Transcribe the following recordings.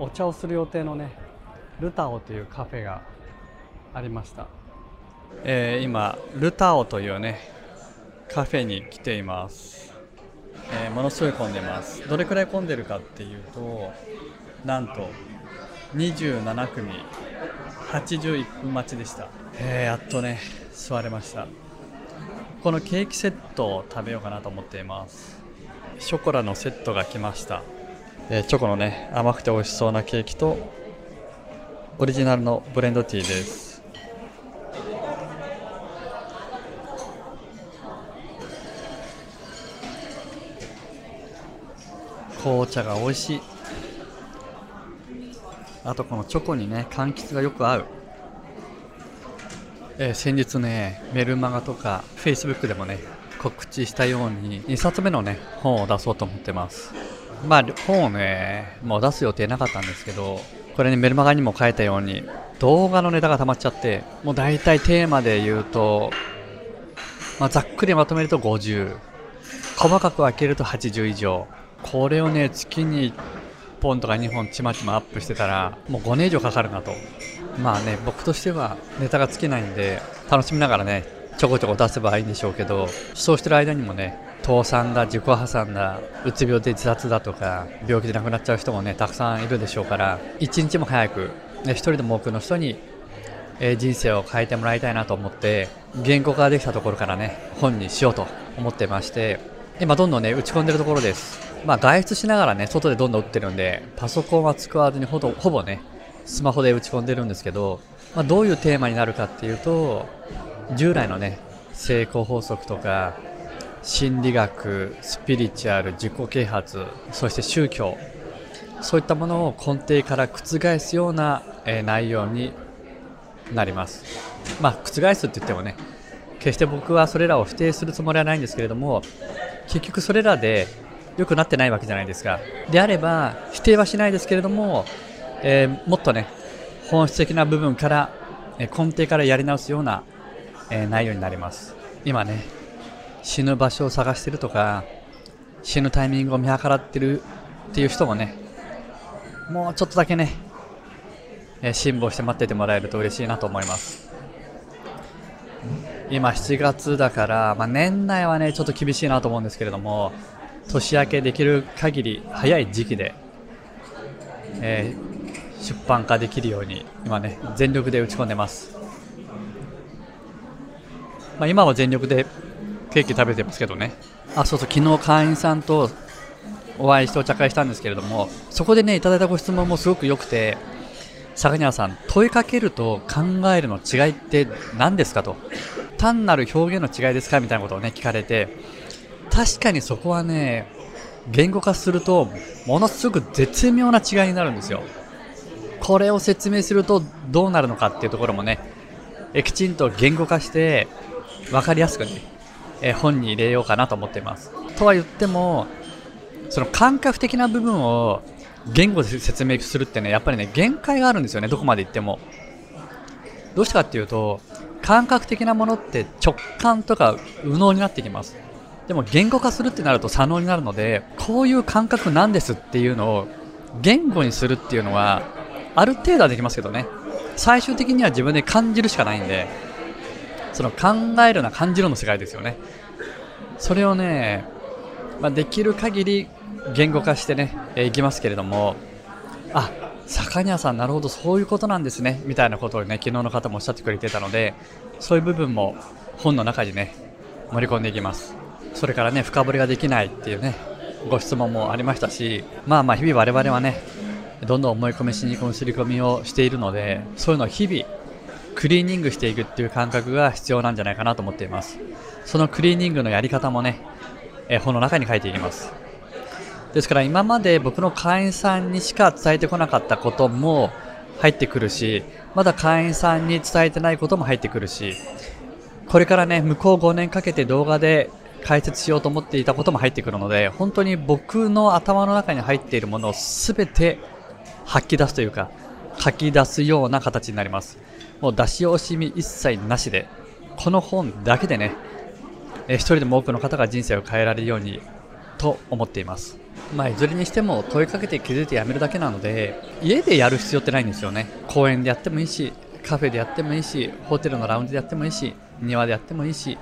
お茶をする予定のねルタオというカフェがありました、えー今ルタオというねカフェに来ています、えーものすごい混んでます。どれくらい混んでるかっていうとなんと27組81分待ちでした、えーやっとね座れました。このケーキセットを食べようかなと思っています。ショコラのセットが来ました、えーチョコのね甘くて美味しそうなケーキとオリジナルのブレンドティーです。紅茶が美味しい。あとこのチョコにね柑橘がよく合う。えー先日ねメルマガとか Facebook でもね告知したように2冊目のね本を出そうと思ってます。まあ本をねもう出す予定なかったんですけどこれねメルマガにも書いたように動画のネタが溜まっちゃってもう大体テーマで言うと、まあ、ざっくりまとめると50細かく分けると80以上。これをね月に1本とか2本ちまちまアップしてたらもう5年以上かかるなと。まあね僕としてはネタが尽きないんで楽しみながらねちょこちょこ出せばいいんでしょうけどそうしてる間にもね倒産だ自己破産だうつ病で自殺だとか病気で亡くなっちゃう人もねたくさんいるでしょうから一日も早く、ね、一人でも多くの人にえー人生を変えてもらいたいなと思って言語化できたところからね本にしようと思ってまして今どんどんね打ち込んでるところです。まあ外出しながらね外でどんどん打ってるんでパソコンは使わずにほぼほぼねスマホで打ち込んでるんですけど、まあ、どういうテーマになるかっていうと従来のね成功法則とか心理学スピリチュアル自己啓発そして宗教そういったものを根底から覆すような、え内容になります。まあ、覆すって言ってもね、決して僕はそれらを否定するつもりはないんですけれども、結局それらで良くなってないわけじゃないですか。であれば、否定はしないですけれども、えーもっとね、本質的な部分から、え根底からやり直すような、え内容になります。今ね、死ぬ場所を探してるとか、死ぬタイミングを見計らってるっていう人もね、もうちょっとだけね、えー辛抱して待っててもらえると嬉しいなと思います。今7月だから、まあ、年内はねちょっと厳しいなと思うんですけれども年明けできる限り早い時期で、えー出版化できるように今ね全力で打ち込んでます、まあ、今は全力でケーキ食べてますけどね。あそうそう昨日会員さんとお会いしてお茶会したんですけれどもそこでねいただいたご質問もすごく良くて相良さん問いかけると考えるの違いって何ですかと。単なる表現の違いですかみたいなことをね聞かれて確かにそこはね言語化するとものすごく絶妙な違いになるんですよ。これを説明するとどうなるのかっていうところもねえきちんと言語化して分かりやすくねえ本に入れようかなと思っています。とは言ってもその感覚的な部分を言語で説明するってねやっぱりね限界があるんですよねどこまで行っても。どうしてかっていうと感覚的なものって直感とか右脳になってきます。でも言語化するってなると左脳になるのでこういう感覚なんですっていうのを言語にするっていうのはある程度はできますけどね。最終的には自分で感じるしかないんで。その考えるな感じるの世界ですよね。それをね、まあ、できる限り言語化してね、えーいきますけれどもあ坂庭さんなるほどそういうことなんですねみたいなことをね昨日の方もおっしゃってくれてたのでそういう部分も本の中にね盛り込んでいきます。それからね深掘りができないっていうねご質問もありましたしまあまあ日々我々はねどんどん思い込みしに込みすり込みをしているのでそういうのを日々クリーニングしていくっていう感覚が必要なんじゃないかなと思っています。そのクリーニングのやり方もね、え本の中に書いています。ですから今まで僕の会員さんにしか伝えてこなかったことも入ってくるしまだ会員さんに伝えてないことも入ってくるしこれからね向こう5年かけて動画で解説しようと思っていたことも入ってくるので本当に僕の頭の中に入っているものを全て吐き出すというか書き出すような形になります。もう出し惜しみ一切なしでこの本だけでね一人でも多くの方が人生を変えられるようにと思っています。まあいずれにしても問いかけて気づいてやめるだけなので家でやる必要ってないんですよね。公園でやってもいいしカフェでやってもいいしホテルのラウンジでやってもいいし庭でやってもいいし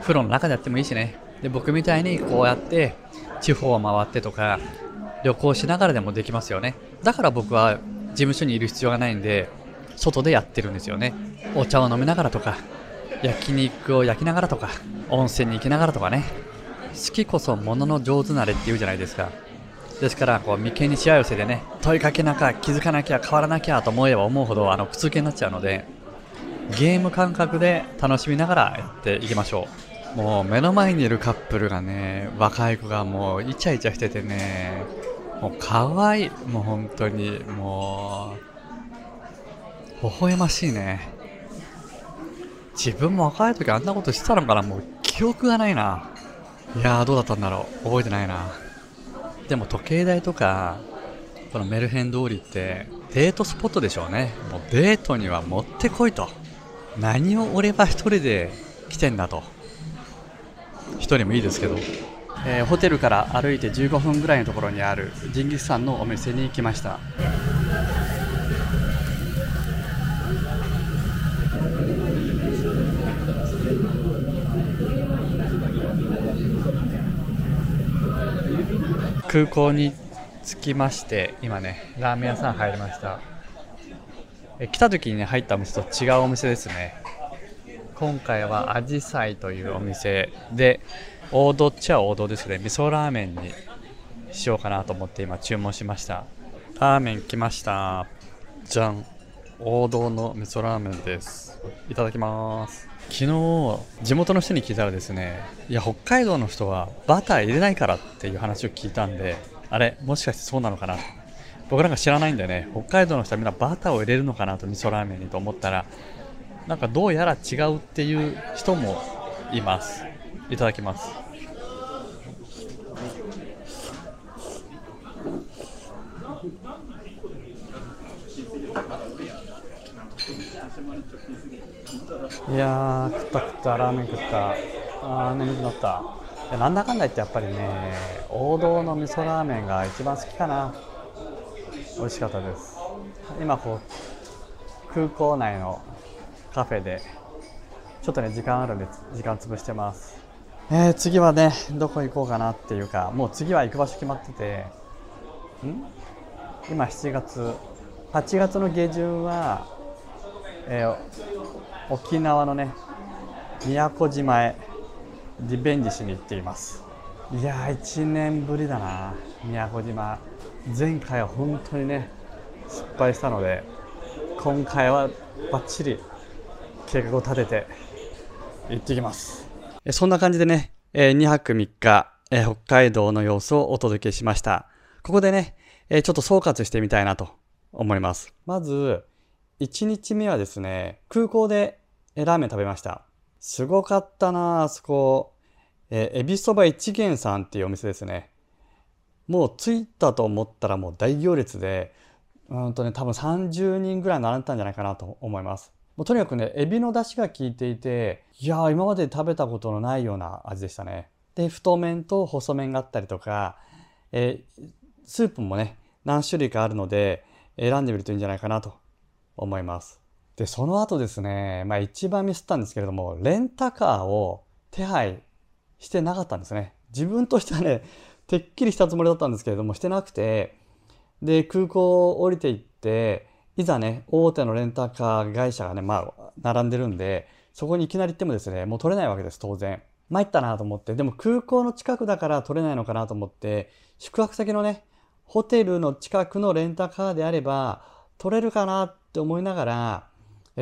風呂の中でやってもいいしね。で僕みたいにこうやって地方を回ってとか旅行しながらでもできますよね。だから僕は事務所にいる必要がないんで外でやってるんですよね。お茶を飲みながらとか焼肉を焼きながらとか温泉に行きながらとかね。好きこそものの上手なれって言うじゃないですか。ですからこう眉間にしわ寄せでね問いかけなきゃ気づかなきゃ変わらなきゃと思えば思うほどあの苦痛系になっちゃうのでゲーム感覚で楽しみながらやっていきましょう。もう目の前にいるカップルがね若い子がもうイチャイチャしててねもう可愛いもう本当にもう微笑ましいね。自分も若い時あんなことしてたのかな。もう記憶がないな。いやーどうだったんだろう。覚えてないな。でも時計台とかこのメルヘン通りってデートスポットでしょうね。もうデートにはもってこいと。何を俺は一人で来てんだと。一人もいいですけど、えー、ホテルから歩いて15分ぐらいのところにあるジンギスカンのお店に来ました。空港に着きまして今ねラーメン屋さん入りました。え来た時に、ね、入ったお店と違うお店ですね。今回はアジサイというお店で王道っちゃ王道ですね。味噌ラーメンにしようかなと思って今注文しました。ラーメン来ました。じゃん王道の味噌ラーメンです。いただきます。昨日地元の人に聞いたらですねいや北海道の人はバター入れないからっていう話を聞いたんであれもしかしてそうなのかな？僕なんか知らないんでね北海道の人はみんなバターを入れるのかなと味噌ラーメンにと思ったらなんかどうやら違うっていう人もいます。いただきます。いやー食った食ったラーメン食った。あー眠くなった。なんだかんだ言ってやっぱりね王道の味噌ラーメンが一番好きかな。美味しかったです。今こう空港内のカフェでちょっとね時間あるんで時間潰してます。えー、次はねどこ行こうかなっていうかもう次は行く場所決まっててん？今7月8月の下旬は、えー、沖縄のね宮古島へリベンジしに行っています。いやー1年ぶりだな宮古島。前回は本当にね失敗したので今回はバッチリ計画を立てて行ってきます。そんな感じでねえ2泊3日え北海道の様子をお届けしました。ここでねえちょっと総括してみたいなと思います。まず1日目はですね空港でラーメン食べました。すごかったなあそこ。えー、エビそば一元さんっていうお店ですね。もう着いたと思ったらもう大行列で、うんとね、多分30人ぐらい並んでたんじゃないかなと思います。もうとにかくね、エビの出汁が効いていて、いや、今まで食べたことのないような味でしたね。で、太麺と細麺があったりとか、えー、スープもね、何種類かあるので、選んでみるといいんじゃないかなと思います。で、その後ですね、まあ一番ミスったんですけれども、レンタカーを手配してなかったんですね。自分としてはね、てっきりしたつもりだったんですけれども、してなくて、で、空港を降りていって、いざね、大手のレンタカー会社がね、まあ、並んでるんで、そこにいきなり行ってもですね、もう取れないわけです、当然。参ったなと思って、でも空港の近くだから取れないのかなと思って、宿泊先のね、ホテルの近くのレンタカーであれば、取れるかなっって思いながら、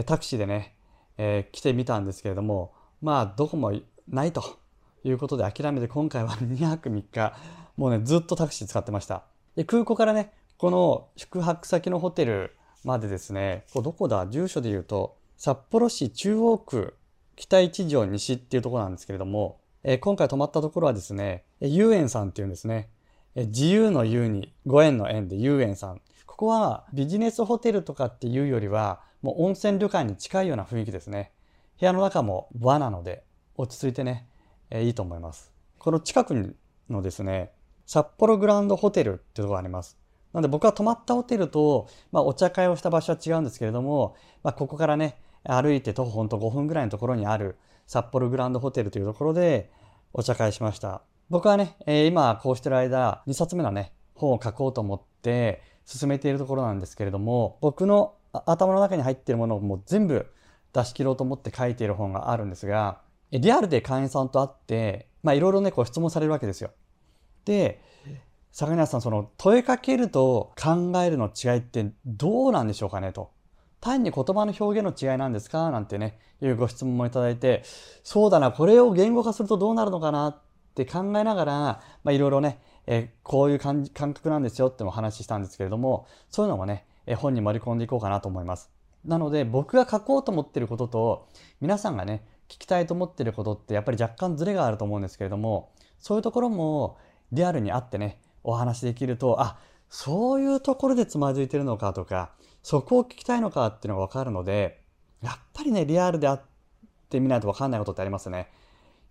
タクシーでね、えー、来てみたんですけれども、まあ、どこもないということで諦めて今回は 2泊3日、もうね、ずっとタクシー使ってました。で、空港からね、この宿泊先のホテルまでですね、こどこだ？住所で言うと、札幌市中央区北一条西っていうところなんですけれども、えー、今回泊まったところはですね、遊園さんっていうんですね。自由の遊にご縁の縁で遊園さん。ここはビジネスホテルとかっていうよりは、もう温泉旅館に近いような雰囲気ですね。部屋の中も和なので落ち着いてね、えー、いいと思います。この近くにのですね、札幌グランドホテルっていうとこがあります。なので僕は泊まったホテルと、まあ、お茶会をした場所は違うんですけれども、まあ、ここからね、歩いて徒歩ほんと5分ぐらいのところにある札幌グランドホテルというところでお茶会しました。僕はね、えー、今こうしてる間、2冊目のね、本を書こうと思って進めているところなんですけれども、僕の頭の中に入っているものをもう全部出し切ろうと思って書いている本があるんですが、リアルで会員さんと会って、いろいろね、こう質問されるわけですよ。で、坂根さん、その問いかけると考えるの違いってどうなんでしょうかねと。単に言葉の表現の違いなんですかなんてね、いうご質問もいただいて、そうだな、これを言語化するとどうなるのかなって考えながら、まあいろいろね、えこういう感覚なんですよってお話ししたんですけれども、そういうのもね、え本に盛り込んでいこうかなと思います。なので僕が書こうと思ってることと皆さんがね聞きたいと思ってることってやっぱり若干ズレがあると思うんですけれどもそういうところもリアルにあってねお話できるとあそういうところでつまずいてるのかとかそこを聞きたいのかっていうのが分かるのでやっぱりねリアルであってみないと分かんないことってありますね。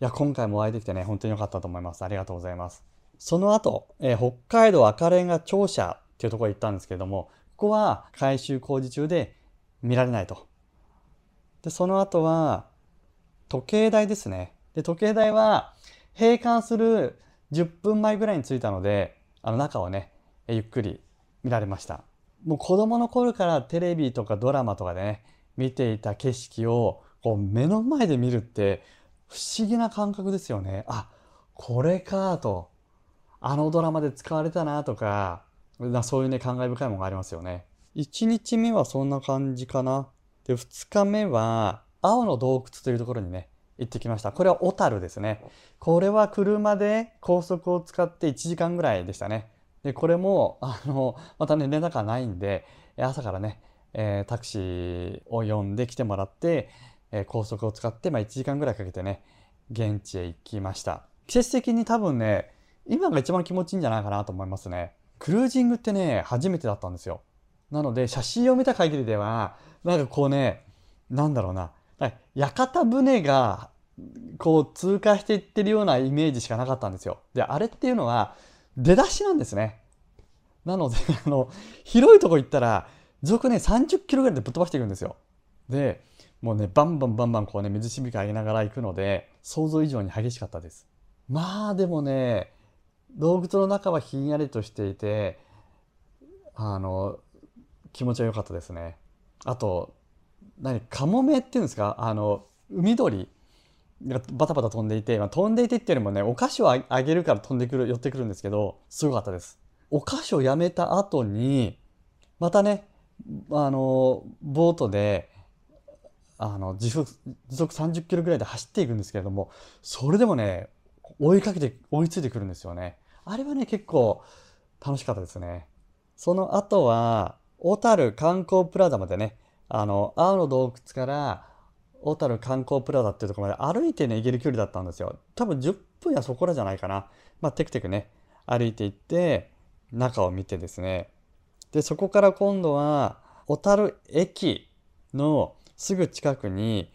いや今回もお会いできてね本当に良かったと思います。ありがとうございます。その後、えー、北海道赤レンガ庁舎っていうところに行ったんですけれどもここは改修工事中で見られないと。で、その後は、時計台ですね。で、時計台は、閉館する10分前ぐらいに着いたので、あの中をね、ゆっくり見られました。もう子供の頃からテレビとかドラマとかでね、見ていた景色をこう目の前で見るって不思議な感覚ですよね。あ、これかと。あのドラマで使われたなとか、そういうね、感慨深いものがありますよね。1日目はそんな感じかな。で、2日目は、青の洞窟というところにね、行ってきました。これは小樽ですね。これは車で高速を使って1時間ぐらいでしたね。で、これも、あの、またね、レンタカーないんで、朝からね、えー、タクシーを呼んで来てもらって、えー、高速を使って、まあ、1時間ぐらいかけてね、現地へ行きました。季節的に多分ね、今が一番気持ちいいんじゃないかなと思いますね。クルージングってね、初めてだったんですよ。なので写真を見た限りではなんかこうねなんだろうな屋形船がこう通過していってるようなイメージしかなかったんですよ。であれっていうのは出だしなんですね。なので あの広いとこ行ったら上空ね30キロぐらいでぶっ飛ばしていくんですよ。でもうねバンバンバンバンこうね水しぶき上げながら行くので想像以上に激しかったです。まあでもね洞窟の中はひんやりとしていてあの気持ちは良かったですね。あと何カモメっていうんですか？あの海鳥がバタバタ飛んでいて、まあ、飛んでいてっていうよりもねお菓子をあげるから飛んでくる寄ってくるんですけどすごかったです。お菓子をやめた後にまたねあのボートであの時速時速30キロぐらいで走っていくんですけれどもそれでもね追いかけて追いついてくるんですよね。あれはね結構楽しかったですね。その後は小樽観光プラザまでね、あの、青の洞窟から小樽観光プラザっていうところまで歩いてね、行ける距離だったんですよ。多分10分やそこらじゃないかな。まあ、テクテクね、歩いて行って、中を見てですね。で、そこから今度は、小樽駅のすぐ近くに、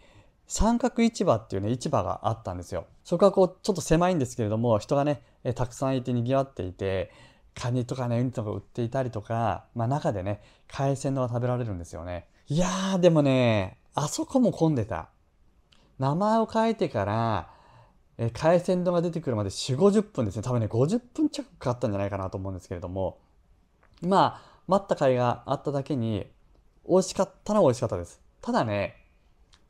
三角市場っていうね、市場があったんですよ。そこはこう、ちょっと狭いんですけれども、人がね、えたくさんいて賑わっていて、カニとかね、ウニとか売っていたりとか、まあ中でね、海鮮丼が食べられるんですよね。いやー、でもね、あそこも混んでた。名前を書いてから、え海鮮丼が出てくるまで4、50分ですね。多分ね、50分近くかかったんじゃないかなと思うんですけれども、まあ、待った甲斐があっただけに、美味しかったのは美味しかったです。ただね、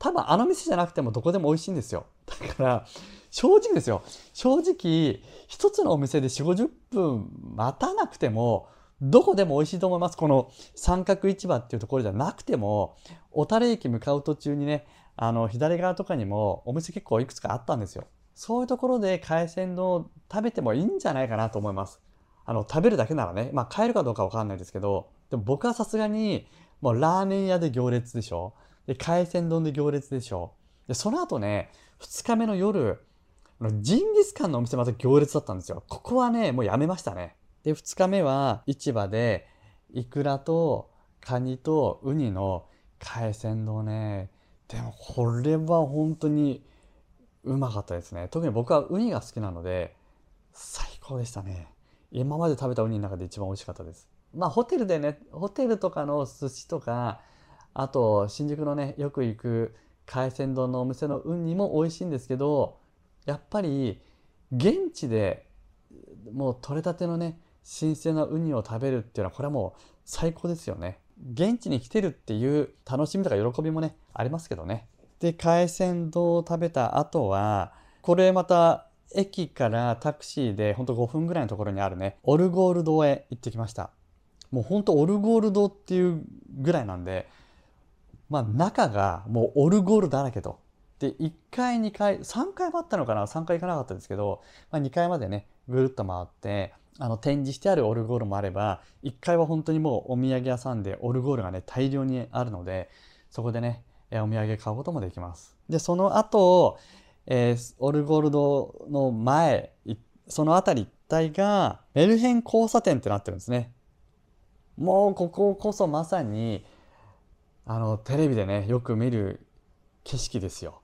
多分あの店じゃなくてもどこでも美味しいんですよ。だから、正直ですよ。正直、一つのお店で4、50分待たなくても、どこでも美味しいと思います。この三角市場っていうところじゃなくても、小樽駅向かう途中にね、あの、左側とかにもお店結構いくつかあったんですよ。そういうところで海鮮丼食べてもいいんじゃないかなと思います。あの、食べるだけならね、まあ買えるかどうかわかんないですけど、でも僕はさすがに、もうラーメン屋で行列でしょ。で、海鮮丼で行列でしょ。で、その後ね、2日目の夜、ジンギスカンのお店また行列だったんですよ。ここはね、もうやめましたね。で、2日目は市場で、イクラとカニとウニの海鮮丼ね。でもこれは本当にうまかったですね。特に僕はウニが好きなので、最高でしたね今まで食べたウニの中で一番美味しかったですまあホテルでねホテルとかの寿司とかあと新宿のねよく行く海鮮丼のお店のウニも美味しいんですけどやっぱり現地でもう取れたてのね新鮮なウニを食べるっていうのはこれはもう最高ですよね。現地に来てるっていう楽しみとか喜びもねありますけどね。で海鮮丼を食べた後はこれまた駅からタクシーでほんと5分ぐらいのところにあるねオルゴール堂へ行ってきました。もうほんとオルゴール堂っていうぐらいなんでまあ中がもうオルゴールだらけとで1階2階3階もあったのかな？3階行かなかったんですけど、まあ、2階までねぐるっと回ってあの展示してあるオルゴールもあれば1階は本当にもうお土産屋さんでオルゴールがね大量にあるのでそこでねお土産買うこともできます。でその後、えー、オルゴールドの前その辺り一帯がメルヘン交差点ってなってるんですね。もうこここそまさにあのテレビでねよく見る景色ですよ。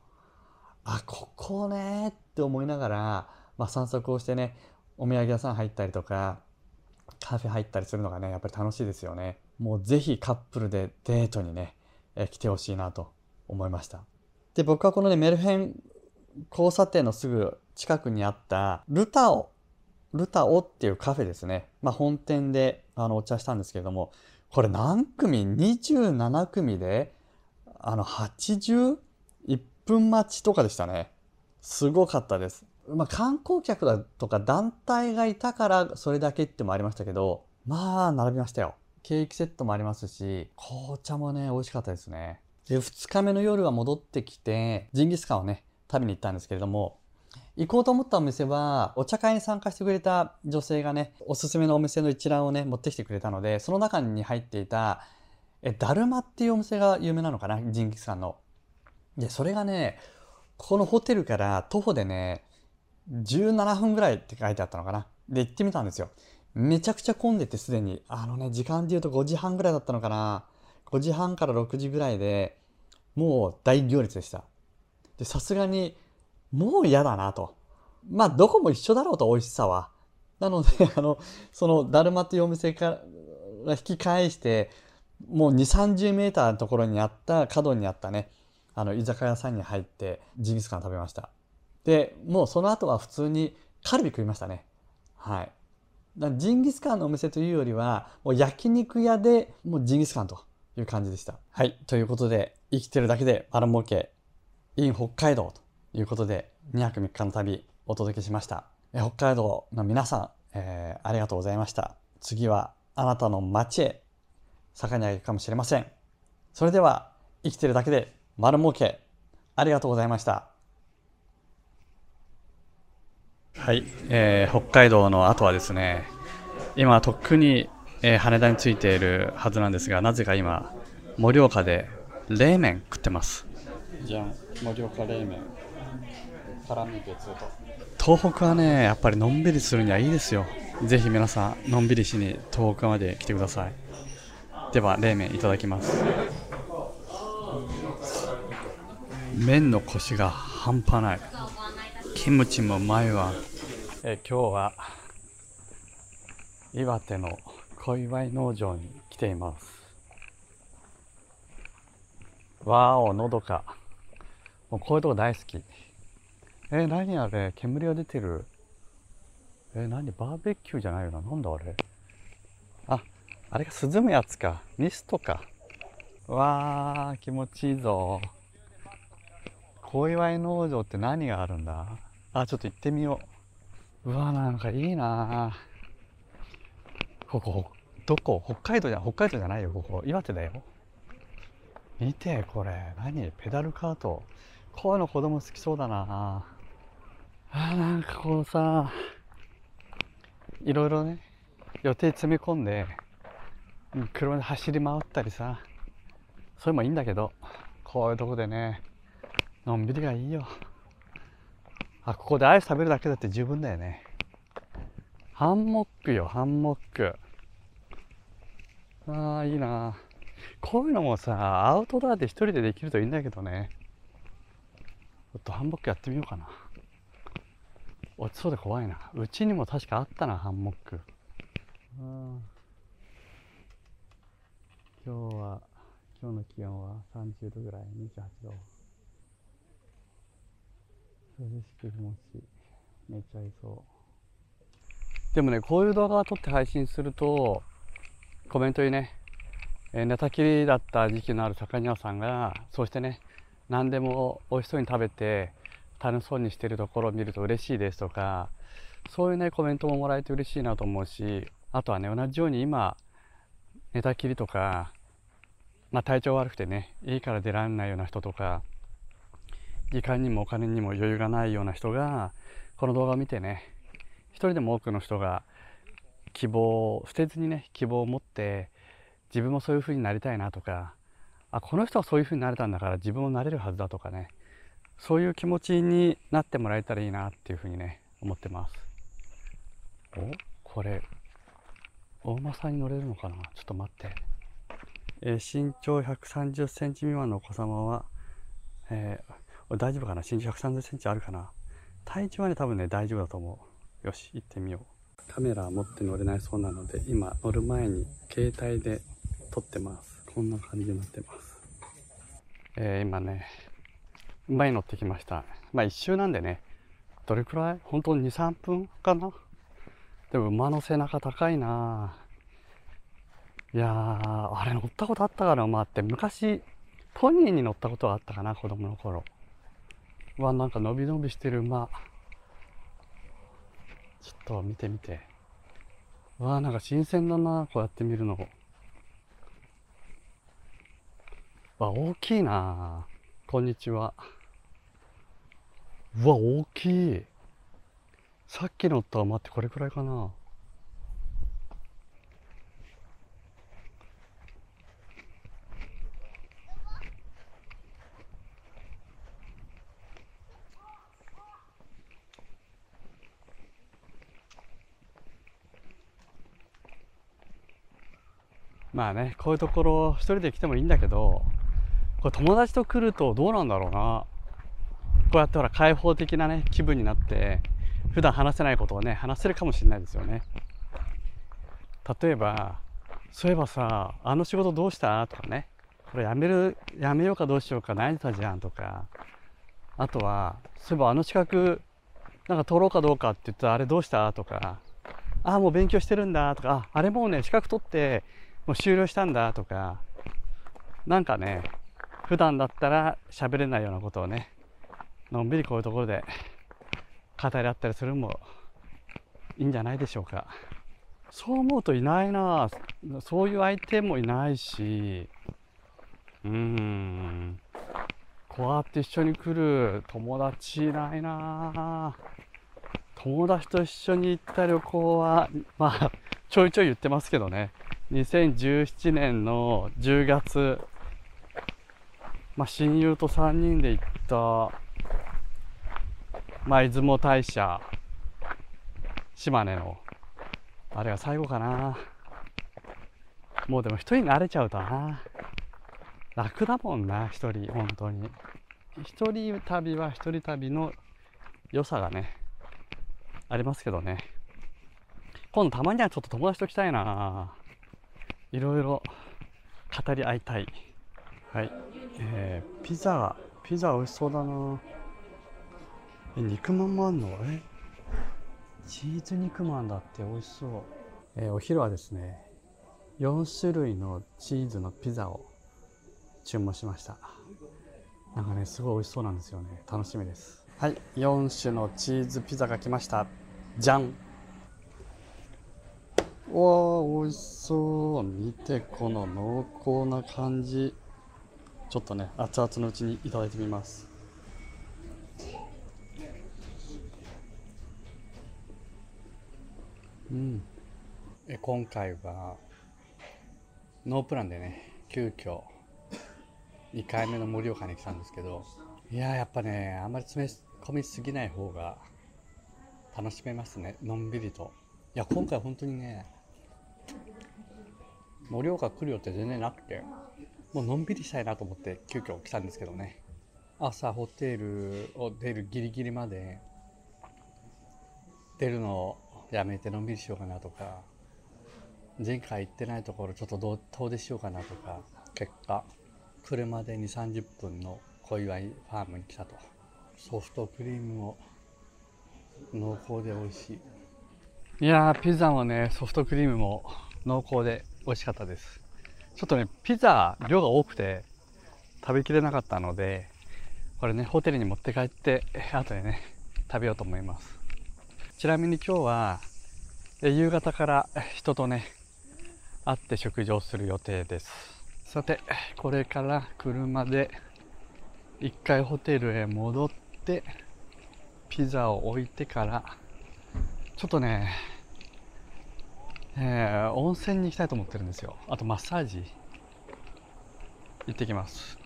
あここねって思いながら、まあ、散策をしてねお土産屋さん入ったりとかカフェ入ったりするのがねやっぱり楽しいですよね。もうぜひカップルでデートにね、え来てほしいなと思いました。で僕はこのねメルヘン交差点のすぐ近くにあったルタオルタオっていうカフェですね、まあ、本店であのお茶したんですけれどもこれ何組 ?27 組であの81分待ちとかでしたね。すごかったです。まあ観光客だとか団体がいたからそれだけってもありましたけどまあ並びましたよ。ケーキセットもありますし紅茶もね美味しかったですね。で2日目の夜は戻ってきてジンギスカンをね食べに行ったんですけれども行こうと思ったお店はお茶会に参加してくれた女性がねおすすめのお店の一覧をね持ってきてくれたのでその中に入っていたえダルマっていうお店が有名なのかなジンギスカンの。でそれがねこのホテルから徒歩でね17分ぐらいって書いてあったのかな。で行ってみたんですよ。めちゃくちゃ混んでてすでにあのね時間で言うと5時半ぐらいだったのかな。5時半から6時ぐらいでもう大行列でした。でさすがにもう嫌だなと。まあ、どこも一緒だろうと、美味しさは。なので、あの、その、だるまというお店から引き返して、もう2、30メーターのところにあった、角にあったね、あの、居酒屋さんに入って、ジンギスカン食べました。で、もうその後は普通にカルビ食いましたね。はい。ジンギスカンのお店というよりは、もう焼肉屋でもうジンギスカンという感じでした。はい。ということで、生きてるだけで丸儲け、in 北海道ということで2泊3日の旅お届けしました。北海道の皆さん、えー、ありがとうございました。次はあなたの街へ坂に上げるかもしれません。それでは生きてるだけで丸儲けありがとうございました。はい、えー、北海道の後はですね今とっくに、えー、羽田に着いているはずなんですがなぜか今盛岡で冷麺食ってます。じゃん盛岡冷麺。辛み別と東北はねやっぱりのんびりするにはいいですよ。ぜひ皆さんのんびりしに東北まで来てください。では冷麺いただきます。麺のコシが半端ない。キムチもうまいわえ今日は岩手の小祝農場に来ています。わーおのどか。もうこういうとこ大好き。えー、何あれ？煙が出てる。えー、何？バーベキューじゃないよな。なんだあれ？ああれが涼むやつか。ミストか。わー気持ちいいぞ。小祝農場って何があるんだ？あちょっと行ってみよう。うわなんかいいなここ。どこ？北海道じゃ北海道じゃないよここ。岩手だよ。見てこれ。何？ペダルカート。こういうの子供好きそうだなあなんかこうさいろいろね予定詰め込んで車で走り回ったりさそれもいいんだけどこういうとこでねのんびりがいいよ。あここでアイス食べるだけだって十分だよね。ハンモックよハンモック。ああいいな。こういうのもさアウトドアで一人でできるといいんだけどね。ちょっとハンモックやってみようかな。落ちそうで怖いな。うちにも確かあったなハンモック。今日は今日の気温は30度ぐらい28度。涼しく気持ちいい寝ちゃいそう。でもねこういう動画を撮って配信するとコメントにね寝たきりだった時期のある坂庭さんがそうしてね何でも美味しそうに食べて楽しそうにしてるところを見ると嬉しいですとかそういうねコメントももらえて嬉しいなと思うしあとはね同じように今寝たきりとか、まあ、体調悪くてね家から出られないような人とか時間にもお金にも余裕がないような人がこの動画を見てね一人でも多くの人が希望を捨てずにね希望を持って自分もそういう風になりたいなとかあこの人はそういう風になれたんだから自分もなれるはずだとかねそういう気持ちになってもらえたらいいなっていうふうにね思ってます。お？これ大間さんに乗れるのかな？ちょっと待って、えー、身長130センチ未満のお子様は、えー、大丈夫かな？身長130センチあるかな？体重はね多分ね大丈夫だと思う。よし行ってみよう。カメラ持って乗れないそうなので今乗る前に携帯で撮ってます。こんな感じになってます。えー、今ね馬に乗ってきました。まあ一周なんでね、どれくらい？本当に2、3分かな？でも馬の背中高いないやー、あれ乗ったことあったかな？馬って。昔、ポニーに乗ったことはあったかな？子供の頃。うわ、なんか伸び伸びしてる馬。ちょっと見てみて。うわ、なんか新鮮だなこうやって見るの。わ、大きいなこんにちは。うわ大きい。さっきのとは待ってこれくらいかな。まあねこういうところ一人で来てもいいんだけどこれ友達と来るとどうなんだろうな。こうやってほら開放的なね気分になって普段話せないことをね話せるかもしれないですよね。例えばそういえばさあの仕事どうした？とかね。これやめるやめようかどうしようか悩んでたじゃんとか。あとはそういえばあの資格なんか取ろうかどうかって言ったらあれどうした？とか。ああもう勉強してるんだ。とか。ああれもうね資格取ってもう終了したんだ。とか。なんかね普段だったら喋れないようなことをねのんびりこういうところで語り合ったりするのもいいんじゃないでしょうか。そう思うといないな。そういう相手もいないし。うん。こうやって一緒に来る友達いないな。友達と一緒に行った旅行はまあちょいちょい言ってますけどね。2017年の10月。まあ親友と3人で行ったまあ、出雲大社、島根の、あれが最後かな。もうでも一人に慣れちゃうとな。楽だもんな、一人、本当に。一人旅は一人旅の良さがね、ありますけどね。今度たまにはちょっと友達と来たいな。いろいろ語り合いたい。はい。えー、ピザ、ピザ美味しそうだな。え肉まんもあんの？え？チーズ肉まんだって美味しそう、えー、お昼はですね4種類のチーズのピザを注文しました。なんかねすごい美味しそうなんですよね。楽しみです。はい4種のチーズピザが来ました。じゃんわー美味しそう。見てこの濃厚な感じ。ちょっとね熱々のうちにいただいてみますうん、え今回はノープランでね急遽2回目の盛岡に来たんですけどいややっぱねあんまり詰め込みすぎない方が楽しめますね。のんびりと。いや今回本当にね盛岡来るよって全然なくてもうのんびりしたいなと思って急遽来たんですけどね。朝ホテルを出るギリギリまで出るのをやめてのんびりしようかなとか前回行ってないところちょっと遠出しようかなとか結果車で2 3 0分の小祝ファームに来たと。ソフトクリームも濃厚で美味しい。いやーピザもねソフトクリームも濃厚で美味しかったです。ちょっとねピザ量が多くて食べきれなかったのでこれねホテルに持って帰って後でね食べようと思います。ちなみに今日は夕方から人とね会って食事をする予定です。さてこれから車で一回ホテルへ戻ってピザを置いてからちょっとね、えー、温泉に行きたいと思ってるんですよ。あとマッサージ行ってきます。